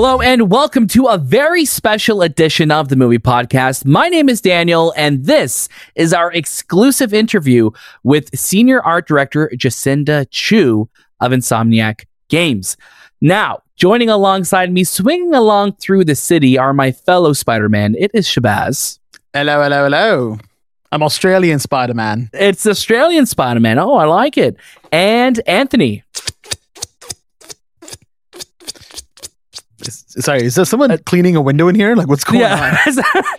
Hello and welcome to a very special edition of the movie podcast. My name is Daniel, and this is our exclusive interview with senior art director Jacinda Chew of Insomniac Games. Now, joining alongside me, swinging along through the city, are my fellow Spider Man. It is Shahbaz. Hello, hello, hello. I'm Australian Spider Man. It's Australian Spider Man. Oh, I like it. And Anthony. Sorry, is there someone uh, cleaning a window in here? Like, what's going on?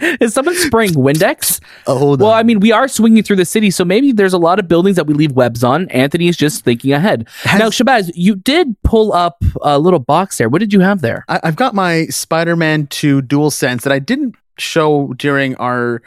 Is someone spraying Windex? Oh, Well. I mean, we are swinging through the city, so maybe there's a lot of buildings that we leave webs on. Anthony is just thinking ahead. Has- now, Shahbaz, you did pull up a little box there. What did you have there? I, I've got my Spider Man 2 Dual Sense that I didn't show during our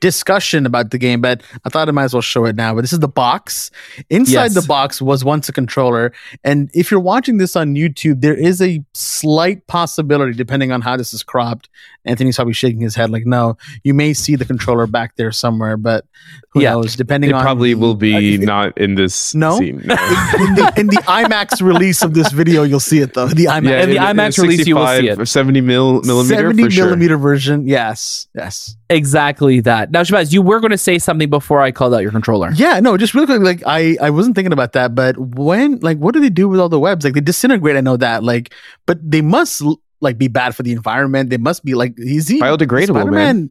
discussion about the game, but I thought I might as well show it now. But this is the box. Inside Yes. the box was once a controller. And if you're watching this on YouTube, there is a slight possibility, depending on how this is cropped. Anthony's probably shaking his head like, no, you may see the controller back there somewhere, but who Yeah. knows? Depending It on probably will be Uh, not in this No? scene. in the in the IMAX release of this video, you'll see it though. The IMAX, In the IMAX release, you will see it. 70 mil, millimeter seventy for sure. millimeter version. Yes, yes, Exactly that. Now, Shahbaz, you were going to say something before I called out your controller. yeah. No, just really quick. Like I, I wasn't thinking about that, but when, like, what do they do with all the webs? Like they disintegrate. I know that. Like, but they must like be bad for the environment. They must be like is he Biodegradable, man. Spider-Man?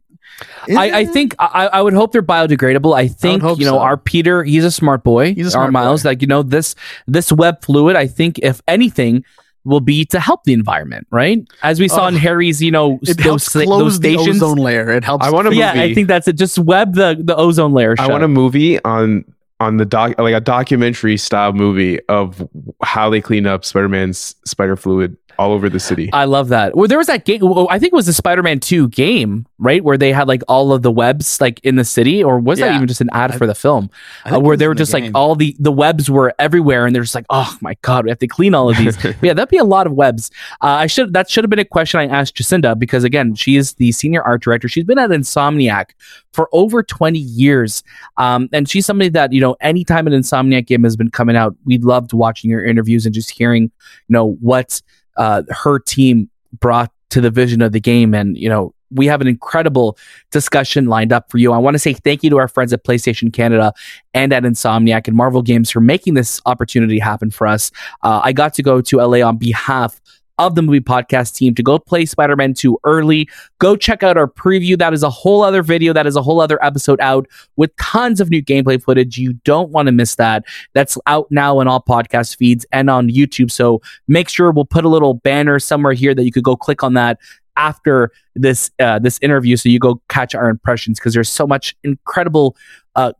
Is I, I think I, I would hope they're biodegradable. I think hope you know so. our Peter. He's a smart boy. He's a our Miles, boy. like you know this this web fluid. I think if anything will be to help the environment, right? As we saw Oh. in Harry's, you know, it those helps close those the ozone layer. It helps. I want a yeah, I think that's it. Just web the the ozone layer. I want a movie on on the doc like a documentary style movie of how they clean up Spider-Man's spider fluid all over the city. I love that. Well, there was that game. I think it was the Spider-Man Two game, right, where they had like all of the webs like in the city, or was that even just an ad I- for the film, uh, where they were in the just like all the the webs were everywhere, and they're just like, oh my god, we have to clean all of these. yeah, that'd be a lot of webs. Uh, I should that should have been a question I asked Jacinda because again, she is the senior art director. She's been at Insomniac for over twenty years, um, and she's somebody that you know, anytime an Insomniac game has been coming out, we loved watching your interviews and just hearing, you know, what uh, her team brought to the vision of the game. And, you know, we have an incredible discussion lined up for you. I want to say thank you to our friends at PlayStation Canada and at Insomniac and Marvel Games for making this opportunity happen for us. Uh, I got to go to LA on behalf of the movie podcast team to go play Spider Man 2 early. Go check out our preview. That is a whole other video. That is a whole other episode out with tons of new gameplay footage. You don't want to miss that. That's out now in all podcast feeds and on YouTube. So make sure we'll put a little banner somewhere here that you could go click on that after this uh, this interview so you go catch our impressions because there's so much incredible uh,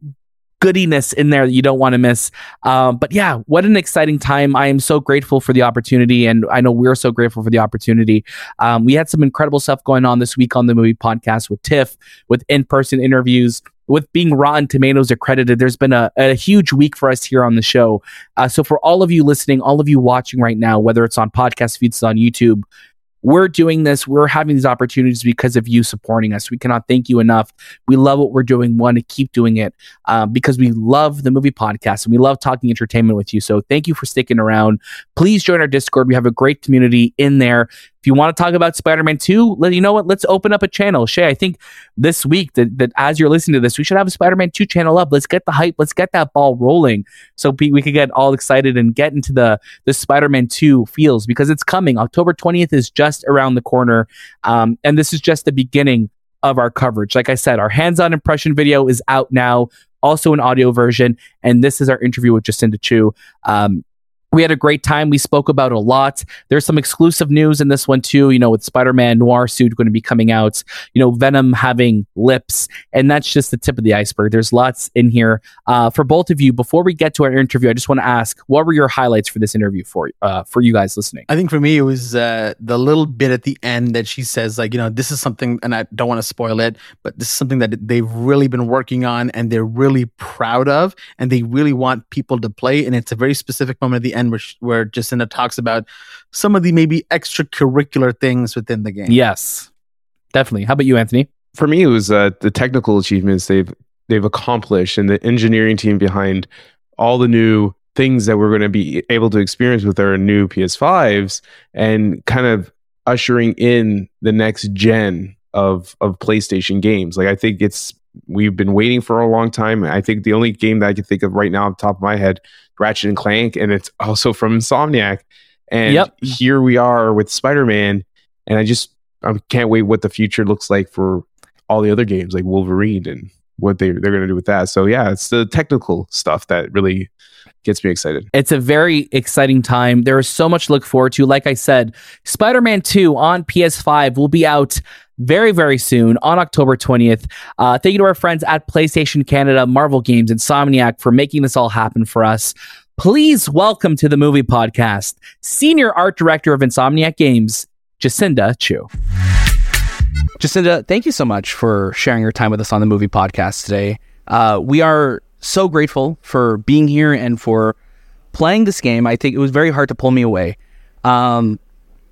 goodiness in there that you don't want to miss. Um, but yeah what an exciting time. I am so grateful for the opportunity and i know we're so grateful for the opportunity. Um, we had some incredible stuff going on this week on the movie podcast with tiff with in-person interviews with being rotten tomatoes accredited. There's been a, a huge week for us here on the show. Uh, so for all of you listening all of you watching right now whether it's on podcast feeds on youtube we're doing this. We're having these opportunities because of you supporting us. We cannot thank you enough. We love what we're doing. Want to keep doing it um, because we love the movie podcast and we love talking entertainment with you. So thank you for sticking around. Please join our discord. We have a great community in there if you want to talk about spider-man 2 let you know what let's open up a channel. Shay i think this week that, that as you're listening to this we should have a spider-man 2 channel up. Let's get the hype let's get that ball rolling so we we could get all excited and get into the the spider-man 2 feels because it's coming. October 20th is just around the corner um, and this is just the beginning of our coverage. Like i said our hands-on impression video is out now also an audio version and this is our interview with jacinda chew. Um, we had a great time. We spoke about a lot. There's some exclusive news in this one too. You know, with Spider-Man Noir suit going to be coming out. You know, Venom having lips, and that's just the tip of the iceberg. There's lots in here uh, for both of you. Before we get to our interview, I just want to ask, what were your highlights for this interview for uh, for you guys listening? I think for me it was uh, the little bit at the end that she says like you know this is something and I don't want to spoil it but this is something that they've really been working on and they're really proud of and they really want people to play and it's a very specific moment at the end where sh- where Jacinda talks about some of the maybe extracurricular things within the game. Yes, definitely. How about you, Anthony? For me, it was uh, the technical achievements they've they've accomplished and the engineering team behind all the new things that we're going to be able to experience with our new PS5s and kind of ushering in the next gen of of PlayStation games. Like I think it's we've been waiting for a long time. I think the only game that I can think of right now, off the top of my head, Ratchet and Clank, and it's also from Insomniac. And Yep. here we are with Spider Man, and I just I can't wait what the future looks like for all the other games like Wolverine and what they they're gonna do with that. So yeah, it's the technical stuff that really gets me excited. It's a very exciting time. There is so much to look forward to. Like I said, Spider Man 2 on PS5 will be out very, very soon on October 20th. Uh, thank you to our friends at PlayStation Canada, Marvel Games, Insomniac for making this all happen for us. Please welcome to the movie podcast, Senior Art Director of Insomniac Games, Jacinda Chew. Jacinda, thank you so much for sharing your time with us on the movie podcast today. Uh, we are so grateful for being here and for playing this game. I think it was very hard to pull me away. Um,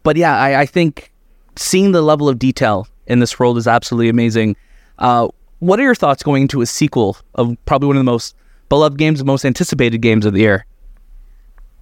but yeah, I, I think seeing the level of detail in this world is absolutely amazing. Uh, what are your thoughts going into a sequel of probably one of the most beloved games, the most anticipated games of the year?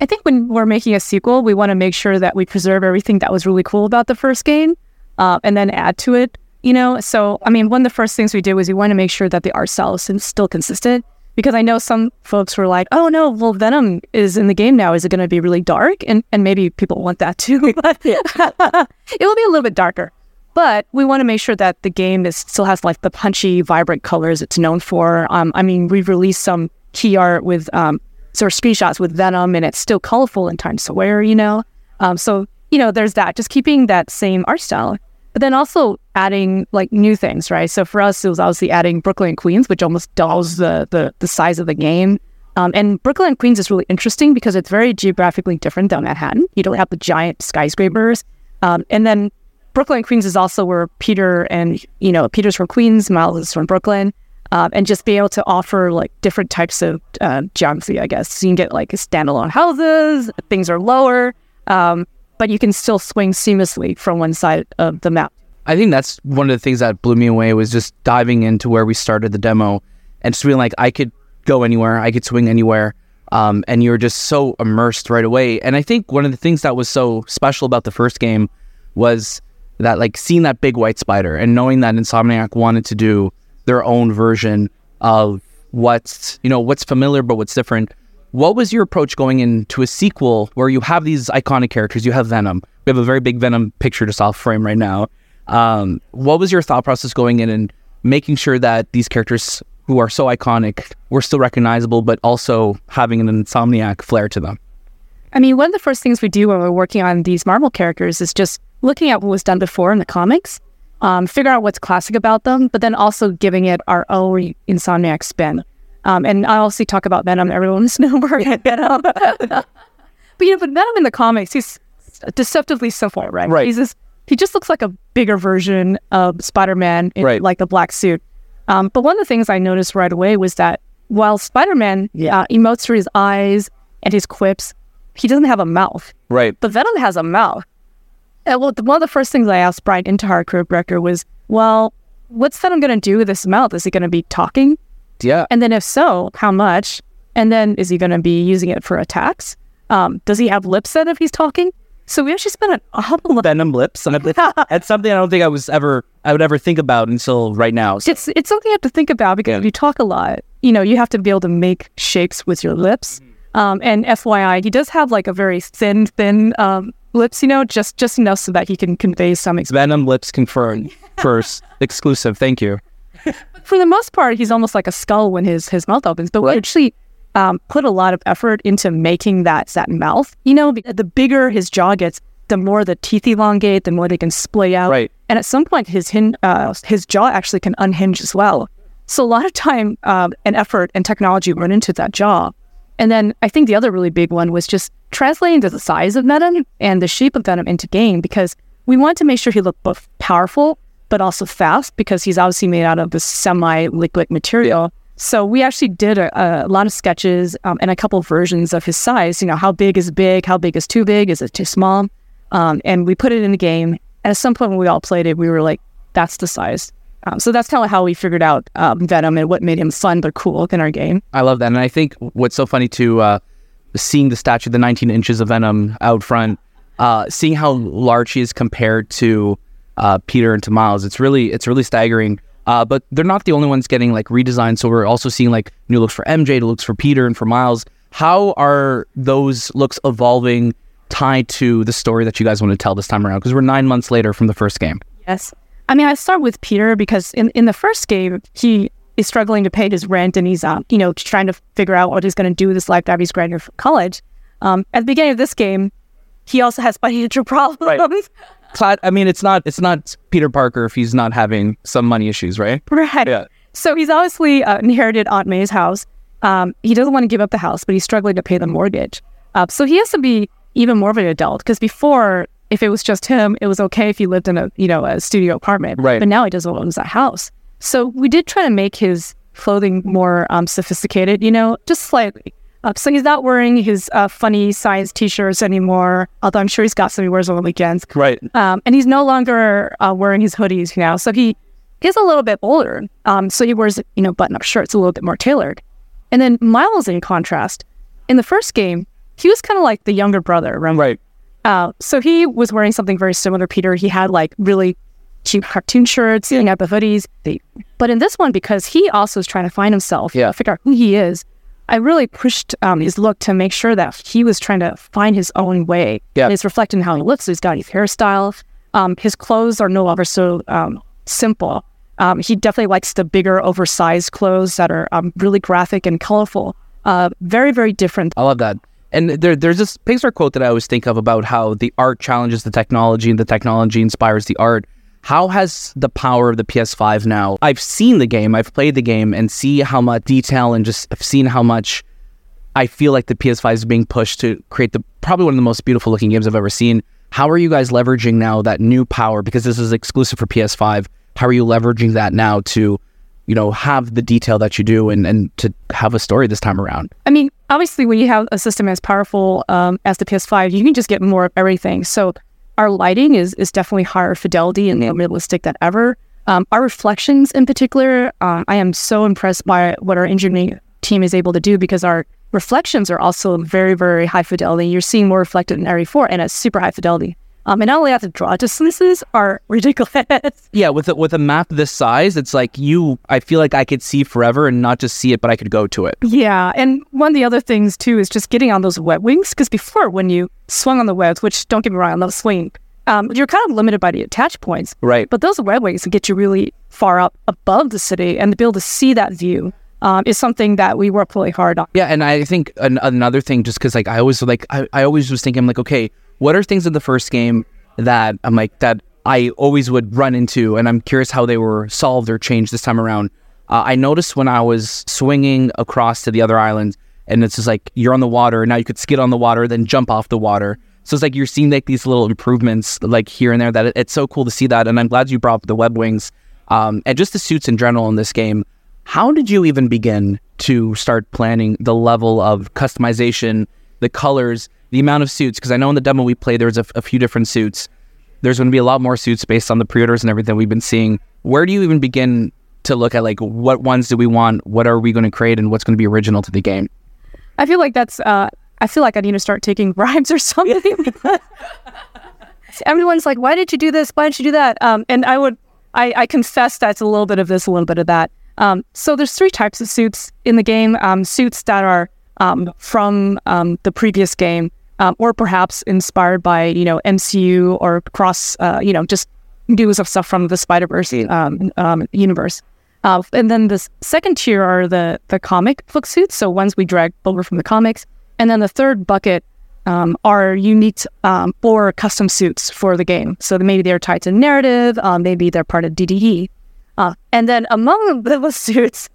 I think when we're making a sequel, we want to make sure that we preserve everything that was really cool about the first game, uh, and then add to it. You know, so I mean, one of the first things we did was we want to make sure that the art style is still consistent. Because I know some folks were like, "Oh no, well Venom is in the game now. Is it going to be really dark?" And and maybe people want that too, but it will be a little bit darker. But we want to make sure that the game is still has like the punchy, vibrant colors it's known for. Um, I mean, we've released some key art with um, sort of screenshots with Venom, and it's still colorful in Times Square, you know. Um, so you know, there's that. Just keeping that same art style, but then also adding like new things, right? So for us, it was obviously adding Brooklyn and Queens, which almost doubles the the, the size of the game. Um, and Brooklyn and Queens is really interesting because it's very geographically different than Manhattan. You don't have the giant skyscrapers, um, and then Brooklyn and Queens is also where Peter and you know Peter's from Queens, Miles is from Brooklyn, um, and just be able to offer like different types of uh, geography, I guess. So you can get like standalone houses, things are lower, um, but you can still swing seamlessly from one side of the map. I think that's one of the things that blew me away was just diving into where we started the demo and just being like I could go anywhere, I could swing anywhere. Um, and you're just so immersed right away. And I think one of the things that was so special about the first game was that like seeing that big white spider and knowing that Insomniac wanted to do their own version of what's you know what's familiar but what's different. What was your approach going into a sequel where you have these iconic characters? You have Venom. We have a very big Venom picture just off frame right now. Um, what was your thought process going in and making sure that these characters who are so iconic were still recognizable, but also having an insomniac flair to them? I mean, one of the first things we do when we're working on these Marvel characters is just looking at what was done before in the comics, um, figure out what's classic about them, but then also giving it our own Insomniac spin. Um, and I also talk about Venom. Everyone's where Venom. but you know, but Venom in the comics, he's deceptively simple, right? Right. He's just, he just looks like a bigger version of Spider-Man in Right. like the black suit. Um, but one of the things I noticed right away was that while Spider-Man yeah. uh, emotes through his eyes and his quips, he doesn't have a mouth. Right. But Venom has a mouth. And well, the, one of the first things I asked Brian Intihar, creative director, was, "Well, what's Venom going to do with this mouth? Is he going to be talking? Yeah. And then if so, how much? And then is he going to be using it for attacks? Um, does he have lips then if he's talking? So we actually spent an awful lot. Venom lips. And that's something I don't think I was ever I would ever think about until right now. So, It's it's something you have to think about because if you talk a lot, you know, you have to be able to make shapes with your lips. Um, and FYI, he does have like a very thin, thin um, lips, you know, just just enough so that he can convey some ex- Venom lips confirmed first exclusive. Thank you. for the most part, he's almost like a skull when his his mouth opens. But we actually um, put a lot of effort into making that that mouth. You know, the the bigger his jaw gets, the more the teeth elongate, the more they can splay out. Right. And at some point, his hin- uh, his jaw actually can unhinge as well. So a lot of time um, and effort and technology went into that jaw. And then I think the other really big one was just translating the size of Venom and the shape of Venom into game because we wanted to make sure he looked both powerful but also fast because he's obviously made out of this semi-liquid material. So we actually did a, a lot of sketches um, and a couple versions of his size. You know, how big is big? How big is too big? Is it too small? Um, and we put it in the game. And at some point when we all played it, we were like, "That's the size." Um, so that's kind of how we figured out um, Venom and what made him fun but cool in our game. I love that, and I think what's so funny too, uh, seeing the statue, the 19 inches of Venom out front. uh, seeing how large he is compared to uh, Peter and to Miles, it's really it's really staggering. Uh, but they're not the only ones getting like redesigned. So we're also seeing like new looks for MJ, new looks for Peter, and for Miles. How are those looks evolving tied to the story that you guys want to tell this time around? Because we're nine months later from the first game. Yes. I mean, I start with Peter because in, in the first game, he is struggling to pay his rent and he's, um, you know, trying to figure out what he's going to do with his life after he's graduated from college. Um, at the beginning of this game, he also has financial problems. Right. Cla- I mean, it's not it's not Peter Parker if he's not having some money issues, right? Right. Yeah. So he's obviously uh, inherited Aunt May's house. Um, he doesn't want to give up the house, but he's struggling to pay the mortgage. Uh, so he has to be even more of an adult because before, if it was just him, it was okay if he lived in a you know a studio apartment. Right. But now he doesn't own that house. So we did try to make his clothing more um, sophisticated, you know, just slightly. Uh, so he's not wearing his uh, funny science T-shirts anymore. Although I'm sure he's got some he wears on the weekends. Right. Um, and he's no longer uh, wearing his hoodies now. So he is a little bit older. Um, so he wears, you know, button up shirts a little bit more tailored. And then Miles, in contrast, in the first game, he was kind of like the younger brother, right? Right. Uh, so he was wearing something very similar Peter. He had like really cheap cartoon shirts, he had the hoodies. But in this one, because he also is trying to find himself, Yeah. figure out who he is, I really pushed um, his look to make sure that he was trying to find his own way. Yeah. And it's reflecting how he looks. So he's got his hairstyle. Um, his clothes are no longer so um, simple. Um, he definitely likes the bigger, oversized clothes that are um, really graphic and colorful. Uh, very, very different. I love that. And there, there's this Pixar quote that I always think of about how the art challenges the technology and the technology inspires the art. How has the power of the PS5 now? I've seen the game, I've played the game, and see how much detail and just I've seen how much I feel like the PS5 is being pushed to create the probably one of the most beautiful looking games I've ever seen. How are you guys leveraging now that new power because this is exclusive for PS5? How are you leveraging that now to, you know, have the detail that you do and, and to have a story this time around? I mean, obviously, when you have a system as powerful um, as the PS5, you can just get more of everything. So our lighting is is definitely higher fidelity and more realistic than ever. Um, our reflections, in particular, um, I am so impressed by what our engineering team is able to do because our reflections are also very, very high fidelity. You're seeing more reflected in RE4 and at super high fidelity. Um, and not only have to draw distances are ridiculous. Yeah, with a, with a map this size, it's like you. I feel like I could see forever and not just see it, but I could go to it. Yeah, and one of the other things too is just getting on those web wings because before when you swung on the webs, which don't get me wrong, I love swing, um, you're kind of limited by the attach points. Right. But those web wings get you really far up above the city, and to be able to see that view um, is something that we work really hard on. Yeah, and I think an, another thing, just because like I always like I, I always was thinking, I'm like, okay, what are things in the first game that I'm like that I always would run into, and I'm curious how they were solved or changed this time around. Uh, I noticed when I was swinging across to the other island, and it's just like you're on the water, now you could skid on the water, then jump off the water. So it's like you're seeing like these little improvements like here and there that it, it's so cool to see that, and I'm glad you brought up the web wings um, and just the suits in general in this game. How did you even begin to start planning the level of customization, the colors, the amount of suits? Because I know in the demo we played, there was a, a few different suits. There's going to be a lot more suits based on the pre-orders and everything we've been seeing. Where do you even begin to look at like what ones do we want? What are we going to create, and what's going to be original to the game? I feel like that's. Uh, I feel like I need to start taking bribes or something. Everyone's like, "Why did you do this? Why did you do that?" Um, and I would, I, I confess that's a little bit of this, a little bit of that. Um, so there's three types of suits in the game. Um, suits that are um, from um, the previous game, um, or perhaps inspired by you know MCU or cross, uh, you know, just news of stuff from the Spider Verse um, um, universe. Uh, and then the second tier are the the comic book suits, so ones we drag over from the comics. And then the third bucket um, are unique um, or custom suits for the game. So maybe they're tied to narrative, um, maybe they're part of DDE. Uh, and then among those suits,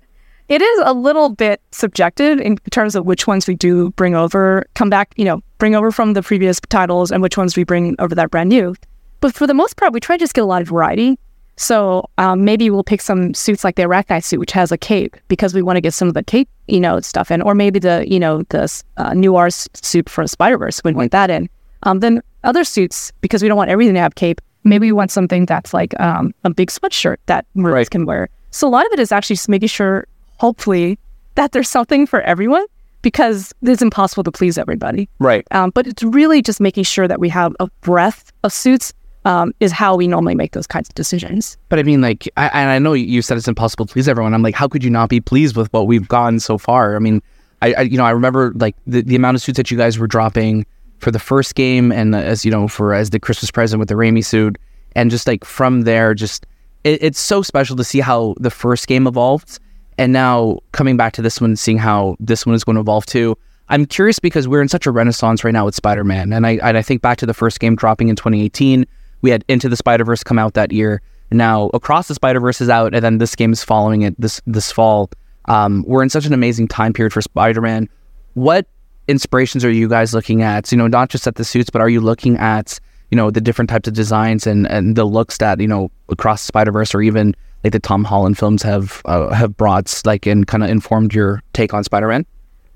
it is a little bit subjective in terms of which ones we do bring over, come back, you know, bring over from the previous titles and which ones we bring over that brand new. But for the most part, we try to just get a lot of variety. So um, maybe we'll pick some suits like the Arachknight suit, which has a cape, because we want to get some of the cape, you know, stuff in, or maybe the, you know, the uh, Noir suit for Spider Verse, we want that in. Um, then other suits, because we don't want everything to have cape, maybe we want something that's like um, a big sweatshirt that Marines Right. can wear. So a lot of it is actually just making sure, hopefully, that there's something for everyone. Because it's impossible to please everybody. Right. Um, but it's really just making sure that we have a breadth of suits um, is how we normally make those kinds of decisions. But I mean, like, I, and I know you said it's impossible to please everyone. I'm like, how could you not be pleased with what we've gotten so far? I mean, I, I you know, I remember like the, the amount of suits that you guys were dropping for the first game, and as you know, for as the Christmas present with the Raimi suit, and just like from there, just it, it's so special to see how the first game evolved, and now coming back to this one, seeing how this one is going to evolve too. I'm curious because we're in such a renaissance right now with Spider-Man, and I and I think back to the first game dropping in 2018. We had Into the Spider Verse come out that year. Now Across the Spider Verse is out, and then this game is following it this this fall. Um, we're in such an amazing time period for Spider-Man. What inspirations are you guys looking at? You know, not just at the suits, but are you looking at you know the different types of designs and and the looks that you know across the Spider Verse or even like the Tom Holland films have uh, have brought like and kind of informed your take on Spider Man?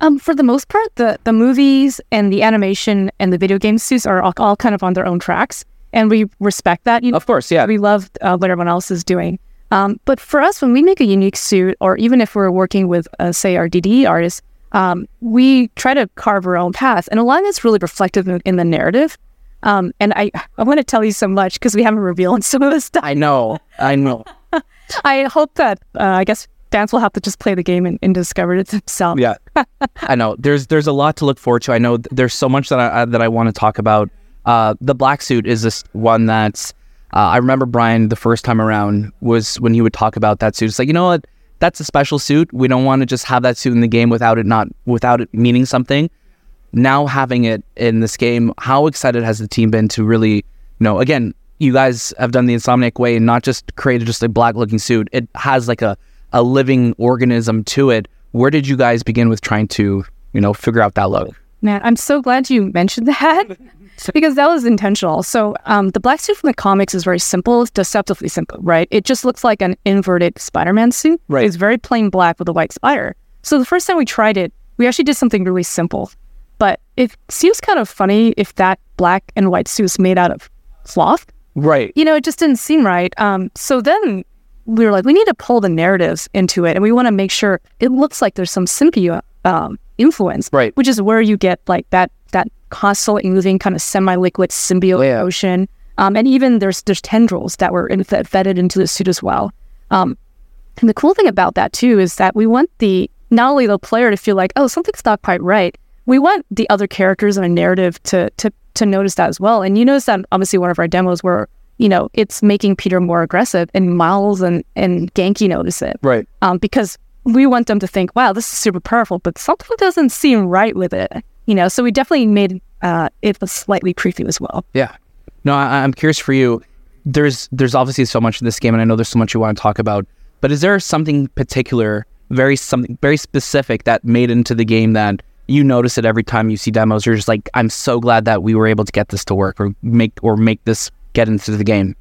Um, for the most part, the the movies and the animation and the video game suits are all, all kind of on their own tracks, and we respect that. You know, Of course, yeah. we love uh, what everyone else is doing. Um, but for us, when we make a unique suit, or even if we're working with, uh, say, our DDE artists, um, we try to carve our own path, and a lot of it's really reflective in, in the narrative. Um, and I, I want to tell you so much because we haven't revealed some of this stuff. I know, I know. I hope that uh, I guess fans will have to just play the game and, and discover it themselves. Yeah, I know. There's there's a lot to look forward to. I know th- there's so much that I, I that I want to talk about. Uh, the black suit is this one that's. Uh, I remember Brian the first time around was when he would talk about that suit. It's like you know what, that's a special suit. We don't want to just have that suit in the game without it not without it meaning something. Now having it in this game, how excited has the team been to really, you know, again, you guys have done the Insomniac way and not just created just a black looking suit. It has like a a living organism to it. Where did you guys begin with trying to, you know, figure out that look? Man, I'm so glad you mentioned that because that was intentional. So, um, the black suit from the comics is very simple. It's deceptively simple, right? It just looks like an inverted Spider-Man suit. Right. It's very plain black with a white spider. So the first time we tried it, we actually did something really simple. But it seems kind of funny if that black and white suit is made out of cloth. Right. You know, it just didn't seem right. Um, so then we were like, we need to pull the narratives into it, and we want to make sure it looks like there's some symbiote um, influence, Right. Which is where you get like that that constantly moving kind of semi-liquid symbiote Yeah. ocean, um, and even there's there's tendrils that were in, that fed into the suit as well. Um, and the cool thing about that too is that we want the not only the player to feel like, oh, something's not quite right. We want the other characters in a narrative to to to notice that as well. And you notice that obviously one of our demos where you know it's making Peter more aggressive, and Miles and and Genki notice it Right. um, because we want them to think, wow, this is super powerful, but something doesn't seem right with it. You know, so we definitely made uh, it a slightly creepy as well. Yeah. No, I, I'm curious for you. There's there's obviously so much in this game, and I know there's so much you want to talk about. But is there something particular, very something very specific that made into the game that you notice it every time you see demos? You're just like, I'm so glad that we were able to get this to work or make or make this get into the game.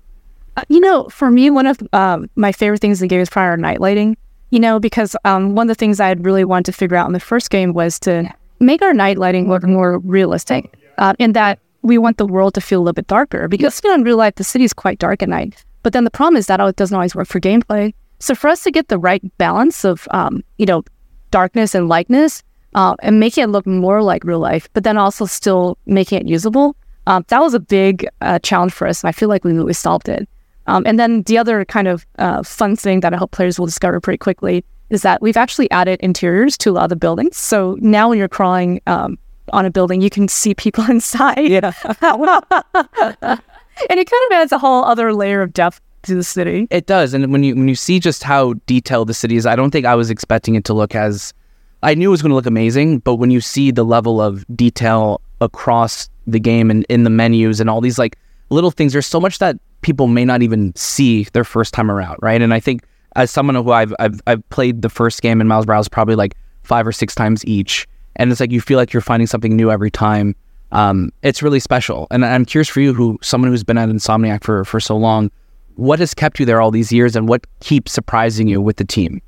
Uh, you know, for me, one of um, my favorite things in the game is prior night lighting. You know, because um, one of the things I had really wanted to figure out in the first game was to make our night lighting look more realistic, uh, in that we want the world to feel a little bit darker. Because you know, in real life, the city is quite dark at night. But then the problem is that it doesn't always work for gameplay. So for us to get the right balance of, um, you know, darkness and lightness, uh, and making it look more like real life, but then also still making it usable, um, that was a big uh, challenge for us. And I feel like we really solved it. Um, and then the other kind of uh, fun thing that I hope players will discover pretty quickly is that we've actually added interiors to a lot of the buildings. So now when you're crawling um, on a building, you can see people inside. Yeah. and it kind of adds a whole other layer of depth to the city. It does, and when you when you see just how detailed the city is, I don't think I was expecting it to look as. I knew it was going to look amazing, but when you see the level of detail across the game and in the menus and all these like little things, there's so much that people may not even see their first time around, right? And I think as someone who I've I've, I've played the first game in Miles Morales probably like five or six times each, and it's like you feel like you're finding something new every time. Um, it's really special, and I'm curious for you, who someone who's been at Insomniac for for so long what has kept you there all these years and what keeps surprising you with the team?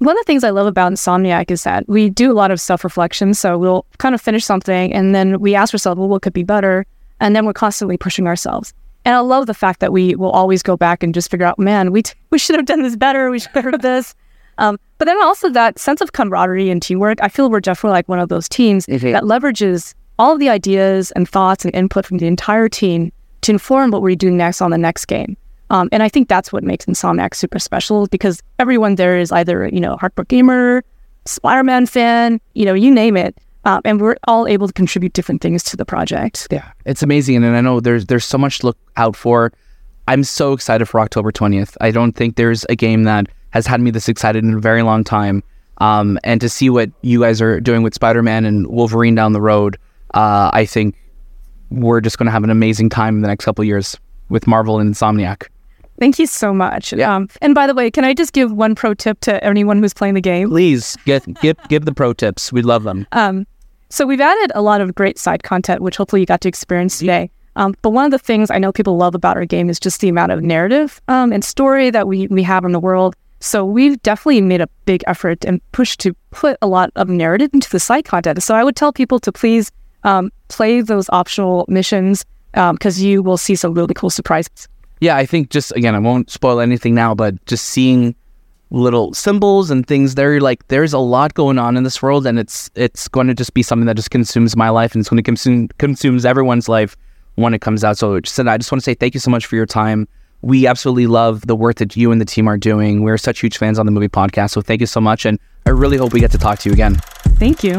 One of the things I love about Insomniac is that we do a lot of self reflection. So we'll kind of finish something and then we ask ourselves, well, what could be better? And then we're constantly pushing ourselves. And I love the fact that we will always go back and just figure out, man, we, t- we should have done this better. We should have heard of this. Um, but then also that sense of camaraderie and teamwork. I feel we're definitely like one of those teams Mhm. that leverages all of the ideas and thoughts and input from the entire team to inform what we do next on the next game. Um, and I think that's what makes Insomniac super special because everyone there is either, you know, hardcore gamer, Spider-Man fan, you know, you name it. Um, and we're all able to contribute different things to the project. Yeah, it's amazing, and I know there's there's so much to look out for. I'm so excited for October 20th. I don't think there's a game that has had me this excited in a very long time. Um, and to see what you guys are doing with Spider-Man and Wolverine down the road, uh, I think we're just going to have an amazing time in the next couple years with Marvel and Insomniac. Thank you so much. Yeah. Um, and by the way, can I just give one pro tip to anyone who's playing the game? Please get give give the pro tips. We love them. Um, so we've added a lot of great side content, which hopefully you got to experience today. Um, but one of the things I know people love about our game is just the amount of narrative um, and story that we we have in the world. So we've definitely made a big effort and push to put a lot of narrative into the side content. So I would tell people to please um, play those optional missions because you will see some really cool surprises. Yeah, I think just again, I won't spoil anything now, but just seeing little symbols and things there, like there's a lot going on in this world, and it's it's going to just be something that just consumes my life, and it's going to consume consumes everyone's life when it comes out. So, just, I just want to say thank you so much for your time. We absolutely love the work that you and the team are doing. We're such huge fans on the movie podcast, so thank you so much, and I really hope we get to talk to you again. Thank you.